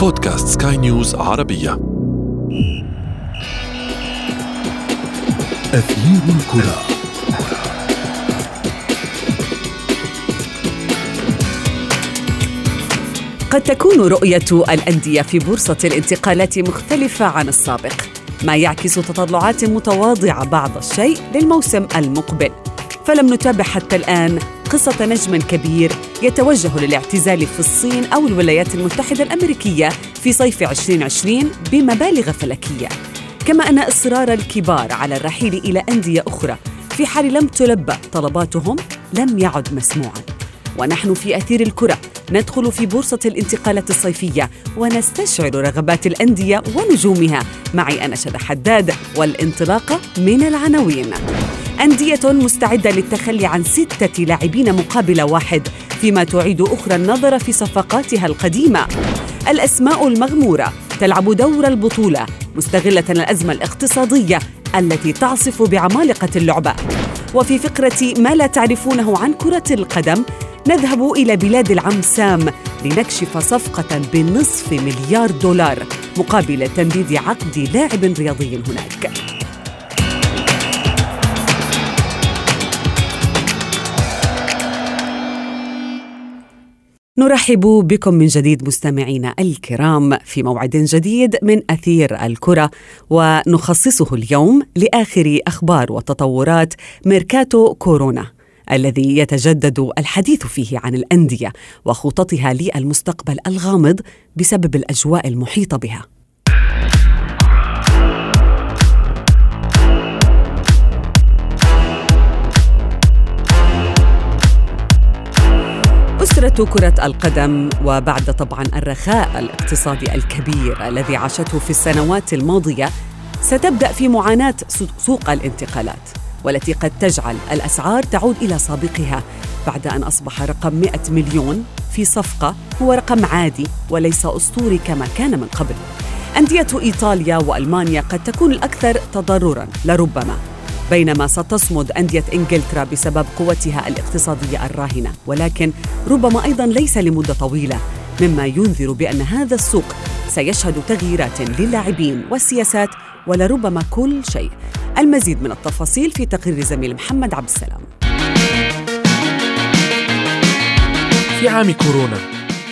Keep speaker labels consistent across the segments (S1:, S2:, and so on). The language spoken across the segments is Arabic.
S1: بودكاست سكاي نيوز عربية.
S2: أثير الكرة.
S3: قد تكون رؤية الأندية في بورصة الانتقالات مختلفة عن السابق ما يعكس تطلعات متواضعة بعض الشيء للموسم المقبل. فلم نتابع حتى الآن قصة نجم كبير يتوجه للاعتزال في الصين أو الولايات المتحدة الأمريكية في صيف 2020 بمبالغ فلكية. كما أن إصرار الكبار على الرحيل إلى أندية أخرى في حال لم تلبى طلباتهم لم يعد مسموعاً. ونحن في أثير الكرة ندخل في بورصة الانتقالات الصيفية ونستشعر رغبات الأندية ونجومها. معي أنا حداد والانطلاقة من العناوين. أندية مستعدة للتخلي عن ستة لاعبين مقابل واحد فيما تعيد أخرى النظر في صفقاتها القديمة. الأسماء المغمورة تلعب دور البطولة مستغلة الأزمة الاقتصادية التي تعصف بعمالقة اللعبة. وفي فقرة ما لا تعرفونه عن كرة القدم نذهب إلى بلاد العم سام لنكشف صفقة بنصف مليار دولار مقابل تمديد عقد لاعب رياضي هناك. نرحب بكم من جديد مستمعينا الكرام في موعد جديد من أثير الكرة ونخصصه اليوم لآخر أخبار وتطورات ميركاتو كورونا الذي يتجدد الحديث فيه عن الأندية وخططها للمستقبل الغامض بسبب الأجواء المحيطة بها. أسرة كرة القدم وبعد طبعا الرخاء الاقتصادي الكبير الذي عاشته في السنوات الماضية ستبدأ في معاناة سوق الانتقالات والتي قد تجعل الأسعار تعود إلى سابقها بعد أن أصبح رقم 100 مليون في صفقة هو رقم عادي وليس أسطوري كما كان من قبل. أندية إيطاليا وألمانيا قد تكون الأكثر تضرراً لربما بينما ستصمد أندية إنجلترا بسبب قوتها الاقتصادية الراهنة. ولكن ربما أيضا ليس لمدة طويلة مما ينذر بأن هذا السوق سيشهد تغييرات للاعبين والسياسات ولربما كل شيء. المزيد من التفاصيل في تقرير زميل محمد عبد السلام.
S4: في عام كورونا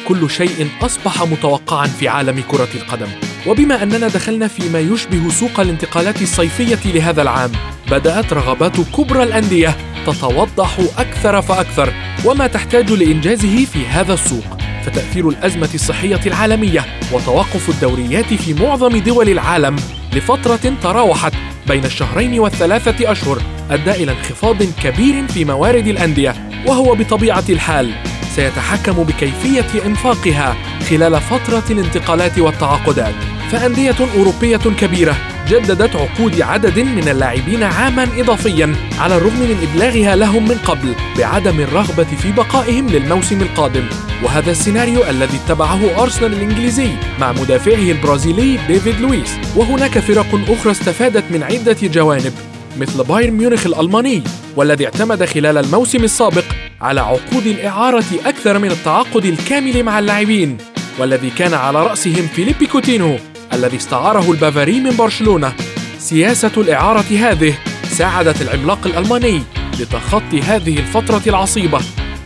S4: كل شيء أصبح متوقعا في عالم كرة القدم. وبما أننا دخلنا فيما يشبه سوق الانتقالات الصيفية لهذا العام بدأت رغبات كبرى الأندية تتوضح أكثر فأكثر وما تحتاج لإنجازه في هذا السوق. فتأثير الأزمة الصحية العالمية وتوقف الدوريات في معظم دول العالم لفترة تراوحت بين الشهرين والثلاثة أشهر أدى إلى انخفاض كبير في موارد الأندية وهو بطبيعة الحال سيتحكم بكيفية إنفاقها خلال فترة الانتقالات والتعاقدات. فأندية أوروبية كبيرة جددت عقود عدد من اللاعبين عاما إضافيا على الرغم من إبلاغها لهم من قبل بعدم الرغبة في بقائهم للموسم القادم. وهذا السيناريو الذي اتبعه أرسنال الإنجليزي مع مدافعه البرازيلي ديفيد لويس. وهناك فرق أخرى استفادت من عدة جوانب مثل بايرن ميونخ الألماني والذي اعتمد خلال الموسم السابق على عقود الإعارة أكثر من التعاقد الكامل مع اللاعبين والذي كان على رأسهم فيليبي كوتينو الذي استعاره البافاري من برشلونة. سياسة الإعارة هذه ساعدت العملاق الألماني لتخطي هذه الفترة العصيبة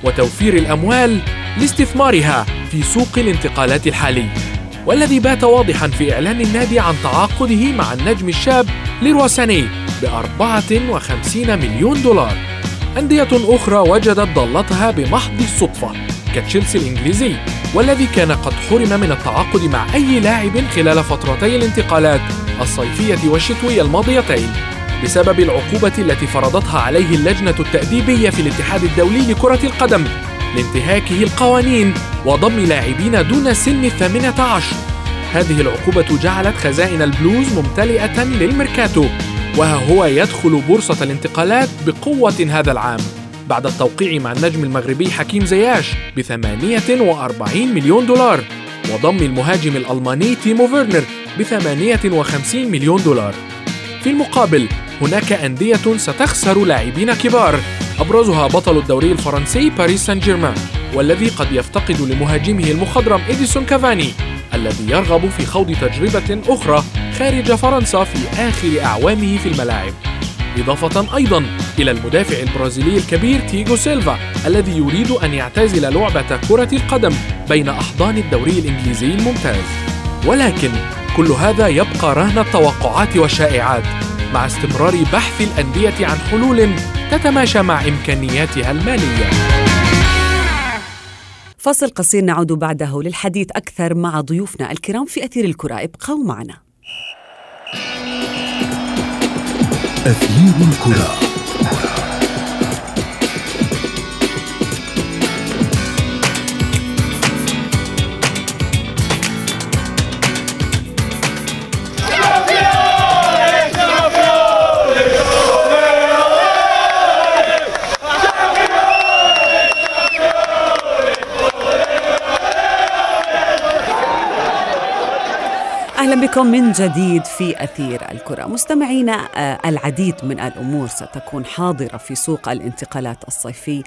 S4: وتوفير الأموال لاستثمارها في سوق الانتقالات الحالي. والذي بات واضحا في إعلان النادي عن تعاقده مع النجم الشاب ليروا ساني ب 54 مليون دولار. أندية أخرى وجدت ضالتها بمحض الصدفة كتشيلسي الإنجليزي والذي كان قد حرم من التعاقد مع أي لاعب خلال فترتي الانتقالات الصيفية والشتوية الماضيتين بسبب العقوبة التي فرضتها عليه اللجنة التأديبية في الاتحاد الدولي لكرة القدم لانتهاكه القوانين وضم لاعبين دون سن الثامنة عشر. هذه العقوبة جعلت خزائن البلوز ممتلئة للميركاتو. وها هو يدخل بورصة الانتقالات بقوة هذا العام بعد التوقيع مع النجم المغربي حكيم زياش ب 48 مليون دولار وضم المهاجم الألماني تيمو فيرنر ب 58 مليون دولار. في المقابل هناك أندية ستخسر لاعبين كبار أبرزها بطل الدوري الفرنسي باريس سان جيرمان والذي قد يفتقد لمهاجمه المخضرم إديسون كافاني الذي يرغب في خوض تجربة أخرى خارج فرنسا في آخر أعوامه في الملاعب. إضافة أيضا إلى المدافع البرازيلي الكبير تيغو سيلفا الذي يريد أن يعتزل لعبة كرة القدم بين أحضان الدوري الإنجليزي الممتاز. ولكن كل هذا يبقى رهن التوقعات والشائعات مع استمرار بحث الأندية عن حلول تتماشى مع إمكانياتها المالية.
S3: فاصل قصير نعود بعده للحديث أكثر مع ضيوفنا الكرام في أثير الكرة ابقوا معنا.
S1: أثير الكرة.
S3: أهلا بكم من جديد في أثير الكرة. مستمعينا آه، العديد من الأمور ستكون حاضرة في سوق الانتقالات الصيفي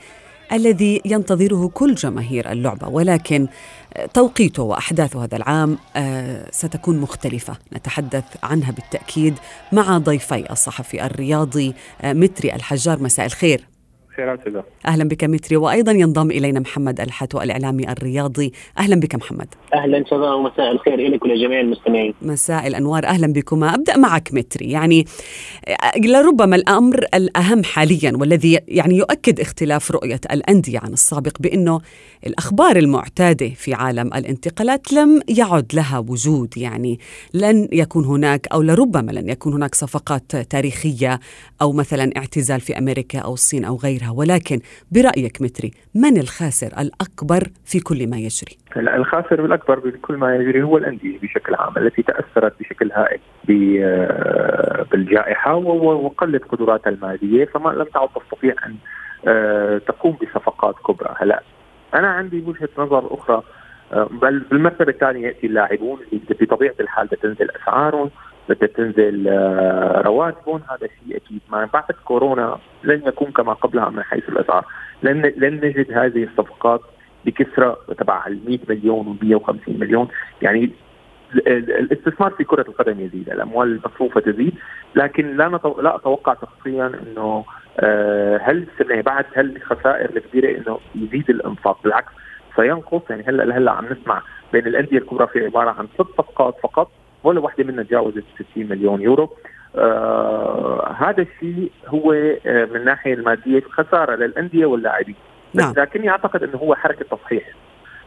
S3: الذي ينتظره كل جماهير اللعبة ولكن آه، توقيته واحداث هذا العام آه، ستكون مختلفة. نتحدث عنها بالتأكيد مع ضيفي الصحفي الرياضي متري الحجار. مساء الخير.
S2: خيرات
S3: أهلا بك متري وأيضا ينضم إلينا محمد الحتو الاعلامي الرياضي. أهلا بك محمد.
S2: أهلا شباب ومساء الخير لك ولجميع المستمعين.
S3: مساء الأنوار أهلا بكما. أبدأ معك متري يعني لربما الأمر الأهم حاليا والذي يعني يؤكد اختلاف رؤية الأندية عن السابق بأنه الأخبار المعتادة في عالم الانتقالات لم يعد لها وجود. يعني لن يكون هناك أو لربما لن يكون هناك صفقات تاريخية أو مثلا اعتزال في أمريكا أو الصين أو غيرها. ولكن برأيك متري من الخاسر الأكبر في كل ما يجري؟
S2: الخاسر الأكبر بكل ما يجري هو الأندية بشكل عام التي تأثرت بشكل هائل آه، بالجائحة وقلت قدراتها الماليه فما لم تعد تستطيع أن آه، تقوم بصفقات كبرى هلا أنا عندي وجهة نظر أخرى آه، بل بالمرتبة الثانية يأتي اللاعبون اللي بطبيعه الحال بتنزل أسعارهم بدها تنزل آه، رواتبهم هذا شيء أكيد ما بعد كورونا لن يكون كما قبلها من حيث الأسعار. لن لن نجد هذه الصفقات بكثرة تبع ال 100 مليون و 150 مليون. يعني الاستثمار في كرة القدم يزيد، الأموال المصروفة تزيد، لكن لا. لا أتوقع شخصيا إنه آه، هل السنة بعد هل الخسائر الكبيرة إنه يزيد الإنفاق؟ بالعكس سينقص. يعني هلأ هلأ عم نسمع بين الأندية الكبرى في عبارة عن ست صفقات فقط. ولا واحدة منها تجاوزت 60 مليون يورو. آه هذا الشيء هو آه من الناحيه المادية خسارة للأندية واللاعبين. نعم. لكني أعتقد إنه هو حركة تصحيح.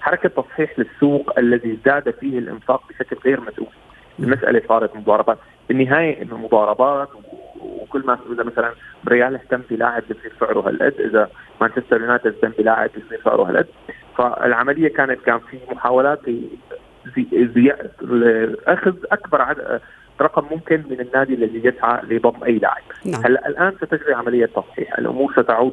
S2: حركة تصحيح للسوق الذي ازداد فيه الإنفاق بشكل غير مسؤول. المسألة صارت مضاربات. بالنهاية إنه مضاربات وكل ما إذا مثلا ريال اهتم بلاعب بصير سعره هالقد إذا مانشستر يونايتد اهتم بلاعب بصير سعره هالقد. فالعملية كانت كان في محاولات أخذ أكبر عدد رقم ممكن من النادي الذي يسعى لضم أي لاعب. نعم. هلا الآن ستجري عملية تصحيح. الأمور ستعود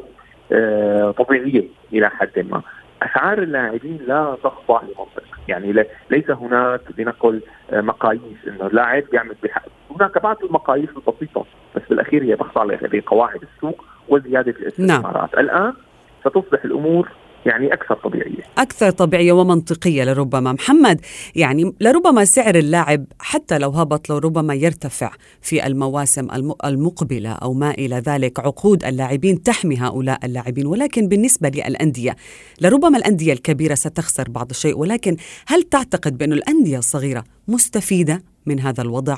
S2: آه طبيعيه إلى حد ما. أسعار اللاعبين لا تخضع لمنطق. يعني ليس هناك لنقل آه مقاييس إنه اللاعب يعمل بحق. هناك بعض المقاييس البسيطة بس بالأخير هي تخضع لقواعد السوق وزيادة الاستثمارات. نعم. الآن ستصبح الأمور يعني أكثر طبيعية.
S3: أكثر طبيعية ومنطقية لربما. محمد يعني لربما سعر اللاعب حتى لو هبط لربما يرتفع في المواسم المقبلة أو ما إلى ذلك عقود اللاعبين تحمي هؤلاء اللاعبين. ولكن بالنسبة للأندية لربما الأندية الكبيرة ستخسر بعض الشيء ولكن هل تعتقد بأن الأندية الصغيرة مستفيدة من هذا الوضع؟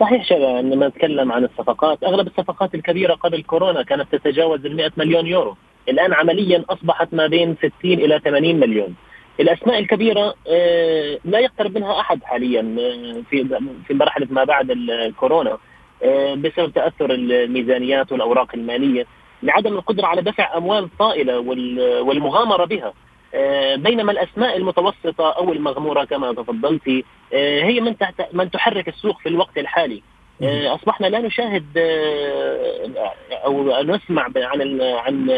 S5: صحيح شباب عندما نتكلم عن الصفقات أغلب الصفقات الكبيرة قبل كورونا كانت تتجاوز ال 100 مليون يورو. الآن عمليا أصبحت ما بين 60 إلى 80 مليون. الأسماء الكبيرة آه، لا يقترب منها أحد حاليا آه، في في مرحلة ما بعد الكورونا آه، بسبب تأثر الميزانيات والأوراق المالية. لعدم القدرة على دفع أموال طائلة والمغامرة بها. بينما الأسماء المتوسطة أو المغمورة كما تفضلتي هي من من تحرك السوق في الوقت الحالي. أصبحنا لا نشاهد آه، أو نسمع عن عن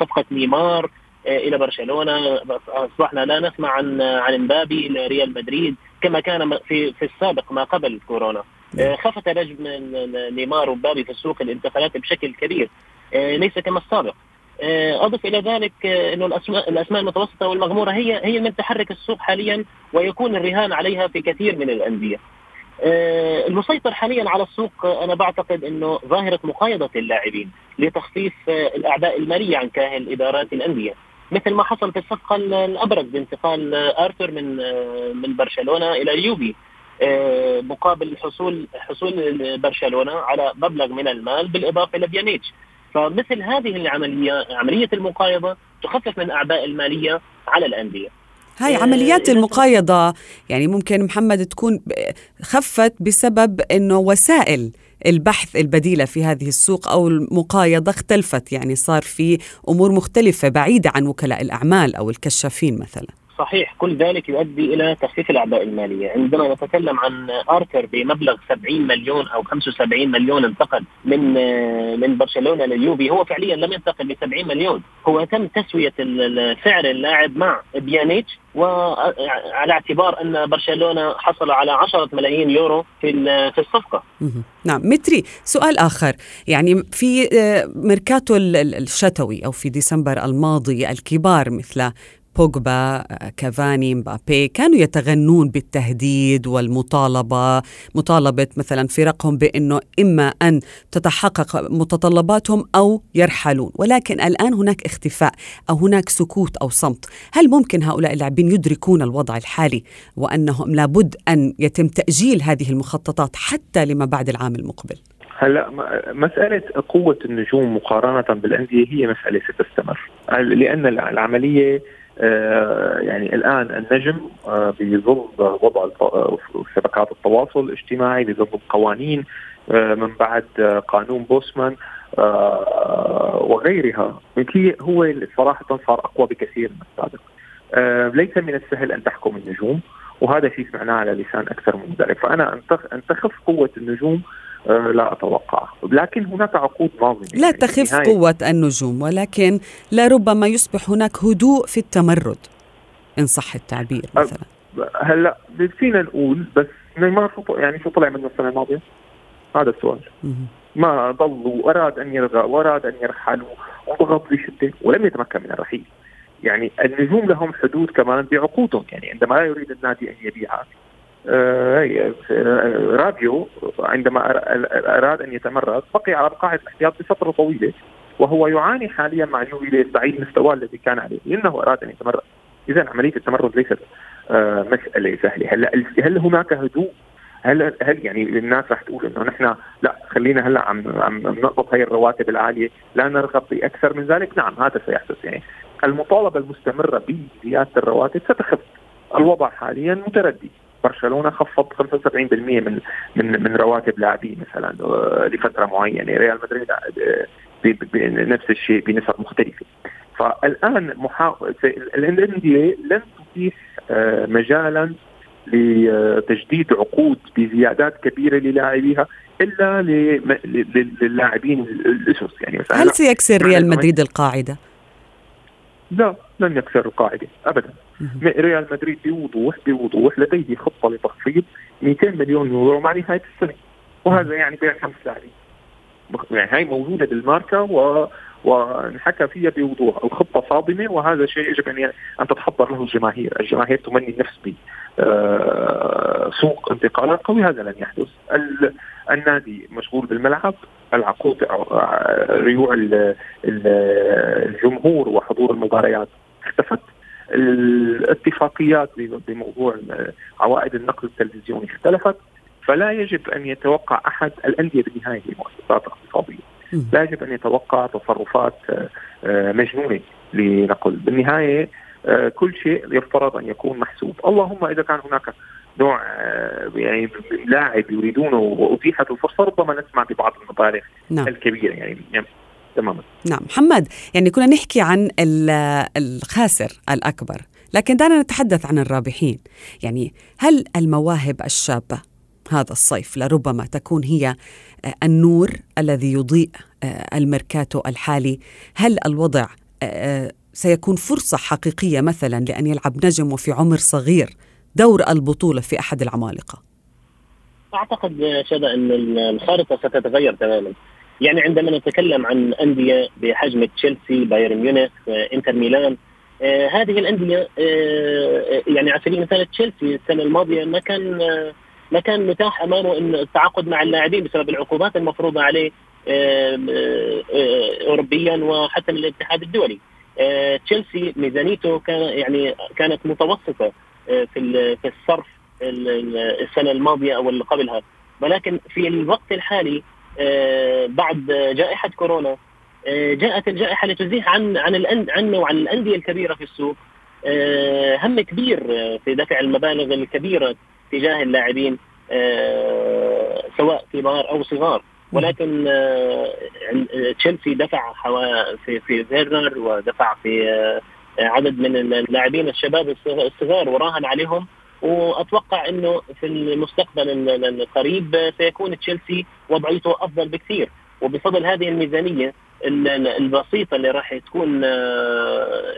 S5: صفقة نيمار آه، إلى برشلونة أصبحنا لا نسمع عن عن امبابي إلى ريال مدريد كما كان في في السابق ما قبل كورونا. خفت نجم نيمار ومبابي في السوق الانتقالات بشكل كبير. ليس كما السابق. أضف إلى ذلك إنه الأسماء الأسماء المتوسطة والمغمورة هي هي من تحرك السوق حاليا ويكون الرهان عليها في كثير من الأندية. المسيطر حاليا على السوق أنا بعتقد إنه ظاهرة مقايضة اللاعبين لتخفيف الأعباء المالية عن كاهل إدارات الأندية. مثل ما حصل في الصفقة الأبرز بانتقال آرثر من من برشلونة إلى اليوبي مقابل حصول حصول برشلونة على مبلغ من المال بالإضافة لبيانيتش فمثل هذه العملية عملية المقايضة تخفف من أعباء المالية على الأندية.
S3: هاي عمليات المقايضة. يعني ممكن محمد تكون خفت بسبب إنه وسائل البحث البديلة في هذه السوق أو المقايضة اختلفت. يعني صار في أمور مختلفة بعيدة عن وكلاء الأعمال أو الكشافين مثلا.
S5: صحيح كل ذلك يؤدي إلى تخفيف الاعباء المالية، عندما نتكلم عن ارثر بمبلغ 70 مليون أو 75 مليون انتقل من من برشلونة لليوبي، هو فعليا لم ينتقل ب 70 مليون، هو تم تسوية سعر اللاعب مع بيانيتش وعلى اعتبار أن برشلونة حصل على 10 ملايين يورو في في الصفقة.
S3: نعم. متري سؤال آخر. يعني في ميركاتو الشتوي أو في ديسمبر الماضي الكبار مثل بوجبا كافاني مبابي كانوا يتغنون بالتهديد والمطالبة. مطالبة مثلا فرقهم بأنه إما أن تتحقق متطلباتهم أو يرحلون. ولكن الآن هناك اختفاء أو هناك سكوت أو صمت. هل ممكن هؤلاء اللاعبين يدركون الوضع الحالي وأنهم لابد أن يتم تأجيل هذه المخططات حتى لما بعد العام المقبل؟
S2: هلا مسألة قوة النجوم مقارنة بالأندية هي مسألة ستستمر. لأن العملية يعني الآن النجم آه بظل وضع شبكات التواصل الاجتماعي بظل القوانين آه من بعد قانون بوسمان وغيرها. هو صراحة صار أقوى بكثير من السابق. ليس من السهل أن تحكم النجوم وهذا شيء سمعناه على لسان أكثر من ذلك. فأنا ان تخف قوة النجوم لا أتوقع. لكن هناك عقود ناظمه
S3: لا يعني تخف قوة النجوم ولكن لربما يصبح هناك هدوء في التمرد إن صح التعبير مثلا.
S2: هلا فينا نقول بس نيمار شو يعني شو طلع منه السنة الماضية؟ هذا السؤال. ما ضل وأراد أن يرغى وأراد أن يرحل وضغط بشدة ولم يتمكن من الرحيل. يعني النجوم لهم حدود كمان بعقودهم. يعني عندما لا يريد النادي أن يبيعها رابيو عندما أراد أن يتمرد بقي على قاعدة الاحتياط لفترة طويلة وهو يعاني حاليا مع اليوفي ليستعيد مستواه الذي كان عليه لأنه أراد أن يتمرد. اذا عملية التمرد ليست مسألة سهلة. هلأ هل هناك هدوء؟ هل هل يعني الناس رح تقول إنه نحن لا خلينا هلأ عم عم نقبض هي الرواتب العالية لا نرغب بأكثر من ذلك؟ نعم هذا سيحدث. يعني المطالبة المستمرة بزيادة الرواتب ستخف. الوضع حاليا متردي برشلونة خفض 75% من من من رواتب لاعبيه مثلا لفترة معينة. ريال مدريد نفس الشيء بنسب مختلفة. فالآن محاولة الأندية لن تتيح مجالا لتجديد عقود بزيادات كبيرة للاعبيها إلا للاعبين الأسس. يعني
S3: هل سيكسر ريال مدريد القاعدة؟
S2: لا لن يكسر القاعدة ابدا. ريال مدريد بوضوح بوضوح لديه خطة لتخفيض 200 مليون يورو مع نهاية السنة. وهذا يعني بيع خمس لاعبين. يعني هاي موجودة بالماركة و وانحكى فيها بوضوح. الخطة صادمة وهذا شيء يجب أن أن تتحضر له الجماهير، الجماهير تمني النفس ب سوق انتقالات قوي هذا لن يحدث. النادي مشغول بالملعب. العقود ريوع الجمهور وحضور المباريات. اختفت الاتفاقيات بموضوع عوائد النقل التلفزيوني اختلفت فلا يجب أن يتوقع أحد الأندية بالنهايه هي مؤسسات اقتصادية. لا يجب أن يتوقع تصرفات مجنونة لنقل. بالنهاية كل شيء يفترض أن يكون محسوب. اللهم إذا كان هناك نوع يعني لاعب يريدونه واتيحت الفرصة ربما نسمع ببعض المبالغ نعم. الكبيرة يعني تماما.
S3: نعم. محمد يعني كنا نحكي عن الخاسر الأكبر لكن دعنا نتحدث عن الرابحين. يعني هل المواهب الشابة هذا الصيف لربما تكون هي النور الذي يضيء الميركاتو الحالي هل الوضع سيكون فرصة حقيقية مثلا لأن يلعب نجم وفي عمر صغير دور البطولة في أحد العمالقة؟
S5: أعتقد شبه أن الخارطة ستتغير تماما. يعني عندما نتكلم عن أندية بحجم تشيلسي بايرن ميونخ إنتر ميلان آه هذه الأندية آه يعني على سبيل المثال تشيلسي السنة الماضية ما كان آه ما كان متاح أمامه إن التعاقد مع اللاعبين بسبب العقوبات المفروضة عليه آه آه اوروبيا وحتى من الاتحاد الدولي. آه تشيلسي ميزانيته كان يعني كانت متوسطة. آه في في الصرف السنة الماضية أو اللي قبلها. ولكن في الوقت الحالي آه بعد جائحة كورونا آه جاءت الجائحة لتزيح عن عن عنه وعن الأندية الكبيرة في السوق. آه هم كبير في دفع المبالغ الكبيرة تجاه اللاعبين سواء كبار أو صغار. ولكن تشيلسي دفع في في فيرنر ودفع في عدد من اللاعبين الشباب الصغار وراهن عليهم وأتوقع إنه في المستقبل القريب سيكون تشيلسي وضعيته أفضل بكثير وبفضل هذه الميزانية البسيطة اللي راح تكون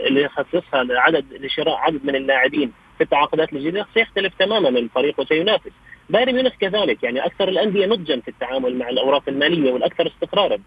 S5: اللي يخصصها لعدد لشراء عدد من اللاعبين في التعاقدات الجديدة سيختلف تماما الفريق وسينافس. بايرن ميونخ كذلك يعني أكثر الأندية نضجا في التعامل مع الأوراق المالية والأكثر استقرارا.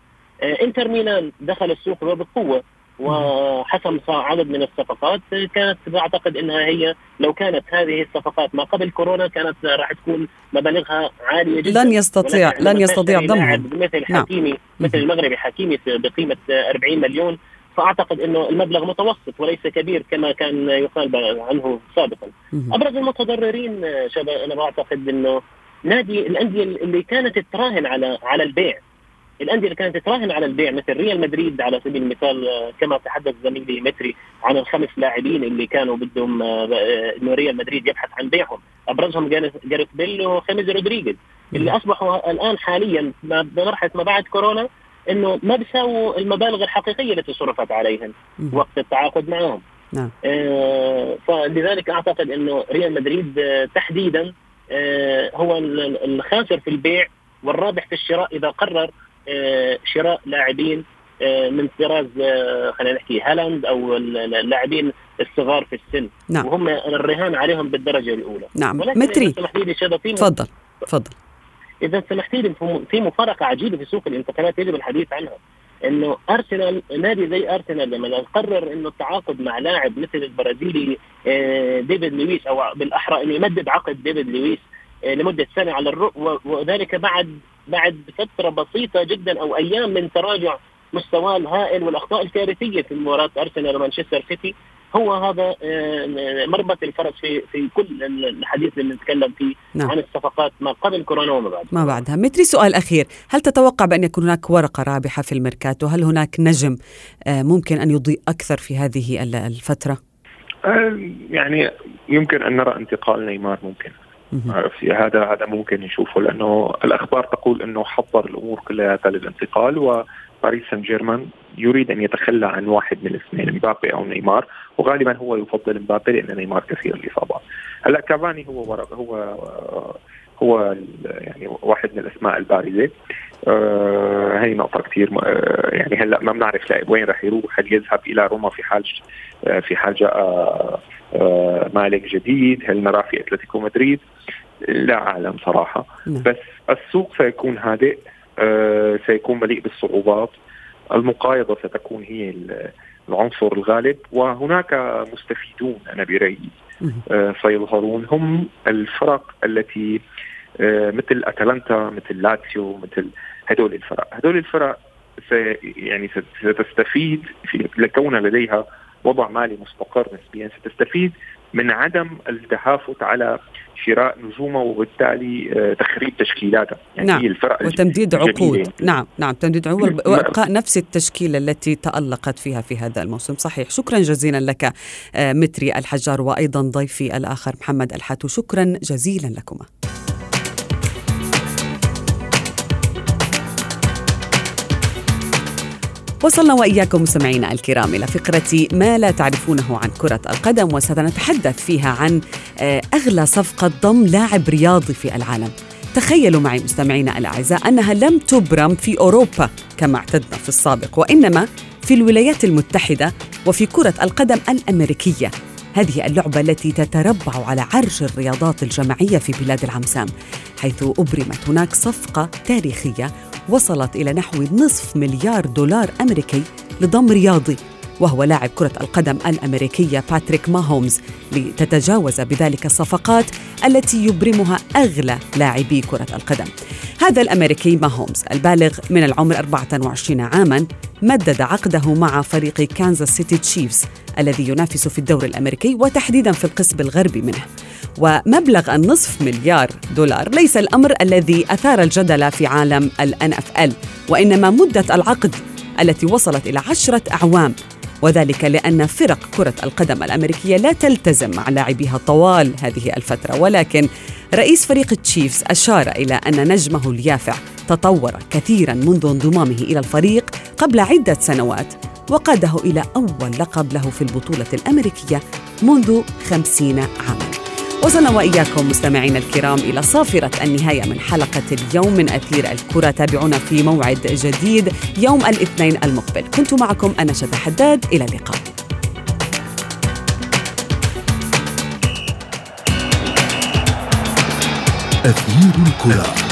S5: إنتر ميلان دخل السوق وبقوه وحسم عدد من الصفقات كانت بعتقد إنها هي لو كانت هذه الصفقات ما قبل كورونا كانت راح تكون مبالغها عالية جدا
S3: لن يستطيع لن يستطيع ضمهم
S5: مثل حكيمي نعم. مثل المغربي حكيمي بقيمة 40 مليون فأعتقد إنه المبلغ متوسط وليس كبير كما كان يقال عنه سابقا. أبرز المتضررين شباب أنا بعتقد إنه نادي الأندية اللي كانت تراهن على على البيع الأندية اللي كانت تراهن على البيع مثل ريال مدريد على سبيل المثال كما تحدث زميلي متري عن الخمس لاعبين اللي كانوا بدهم إنه ريال مدريد يبحث عن بيعهم. أبرزهم جاريث بيل وخيميز رودريغيز اللي أصبحوا الآن حاليا بمرحلة ما بعد كورونا إنه ما بيساووا المبالغ الحقيقية التي صرفت عليهم وقت التعاقد معهم.
S3: نعم.
S5: آه فلذلك أعتقد إنه ريال مدريد آه تحديدا آه هو الخاسر في البيع والرابح في الشراء إذا قرر شراء لاعبين من طراز خلينا نحكي هالاند أو اللاعبين الصغار في السن.
S3: نعم.
S5: وهم الرهان عليهم بالدرجة الأولى.
S3: نعم. متري. تفضل. تفضل.
S5: إذا سمحت لي في مفارقة عجيبة في سوق الإنتقالات يجب الحديث عنها. إنه أرسنال نادي زي أرسنال لما قرر إنه التعاقد مع لاعب مثل البرازيلي ديفيد لويس أو بالأحرى إنه يمدد عقد ديفيد لويس لمدة سنة على الرؤ وذلك بعد بعد فترة بسيطة جدا أو أيام من تراجع مستواه الهائل والأخطاء الكارثية في مباراة أرسنال ومانشستر سيتي. هو هذا مربط الفرس في في كل الحديث اللي نتكلم فيه نعم. عن الصفقات ما قبل كورونا وما بعد.
S3: ما بعدها. متري سؤال أخير. هل تتوقع بأن يكون هناك ورقة رابحة في الميركاتو؟ هل هناك نجم ممكن أن يضيء أكثر في هذه الفترة؟
S2: يعني يمكن أن نرى انتقال نيمار ممكن. هذا هذا ممكن نشوفه لأنه الأخبار تقول إنه حضر الأمور كلها للانتقال وباريس سان جيرمان يريد أن يتخلى عن واحد من الاثنين مبابي أو نيمار وغالبا هو يفضل مبابي لأن نيمار كثير الإصابات. هلأ كافاني هو ورق هو هو يعني واحد من الأسماء البارزة. آه هي نقطة كثير آه يعني هلأ ما بنعرف وين رح يروح هل يذهب إلى روما في حال آه في حال جاء آه مالك جديد هل نراه في أتلتيكو مدريد؟ لا أعلم صراحة.
S3: نعم.
S2: بس السوق سيكون هادئ آه سيكون مليء بالصعوبات. المقايضة ستكون هي العنصر الغالب وهناك مستفيدون أنا برأيي. آه سيظهرون هم الفرق التي آه مثل أتلانتا مثل لاتسيو مثل هدول الفرق. هدول الفرق سي يعني ستستفيد في لكون لديها وضع مالي مستقر نسبيا ستستفيد من عدم التهافت على شراء نجومه وبالتالي تخريب تشكيلاتها
S3: يعني نعم. هي الفرق وتمديد عقود. نعم نعم. تمديد عقود وابقاء نفس التشكيلة التي تألقت فيها في هذا الموسم. صحيح. شكرا جزيلا لك متري الحجار وأيضا ضيفي الآخر محمد الحاتو. شكرا جزيلا لكما. وصلنا وإياكم مستمعينا الكرام إلى فقرة ما لا تعرفونه عن كرة القدم وسنتحدث فيها عن أغلى صفقة ضم لاعب رياضي في العالم. تخيلوا معي مستمعينا الأعزاء أنها لم تبرم في أوروبا كما اعتدنا في السابق وإنما في الولايات المتحدة وفي كرة القدم الأمريكية. هذه اللعبة التي تتربع على عرش الرياضات الجماعية في بلاد العمسام حيث أبرمت هناك صفقة تاريخية وصلت إلى نحو نصف مليار دولار أمريكي لضم رياضي وهو لاعب كرة القدم الأمريكية باتريك ماهومز. لتتجاوز بذلك الصفقات التي يبرمها أغلى لاعبي كرة القدم. هذا الأمريكي ماهومز البالغ من العمر 24 عاماً مدد عقده مع فريق كانزاس سيتي تشيفز الذي ينافس في الدوري الأمريكي وتحديداً في القسم الغربي منه. ومبلغ النصف مليار دولار. ليس الأمر الذي أثار الجدل في عالم ال NFL وإنما مدة العقد التي وصلت إلى عشرة أعوام. وذلك لأن فرق كرة القدم الأمريكية لا تلتزم مع لاعبيها طوال هذه الفترة. ولكن رئيس فريق تشيفز أشار إلى أن نجمه اليافع تطور كثيرا منذ انضمامه إلى الفريق قبل عدة سنوات وقاده إلى أول لقب له في البطولة الأمريكية منذ خمسين عاماً. وصلنا وإياكم مستمعينا الكرام إلى صافرة النهاية من حلقة اليوم من أثير الكرة. تابعونا في موعد جديد يوم الاثنين المقبل. كنت معكم أنا شذى حداد. إلى اللقاء.
S1: أثير الكرة.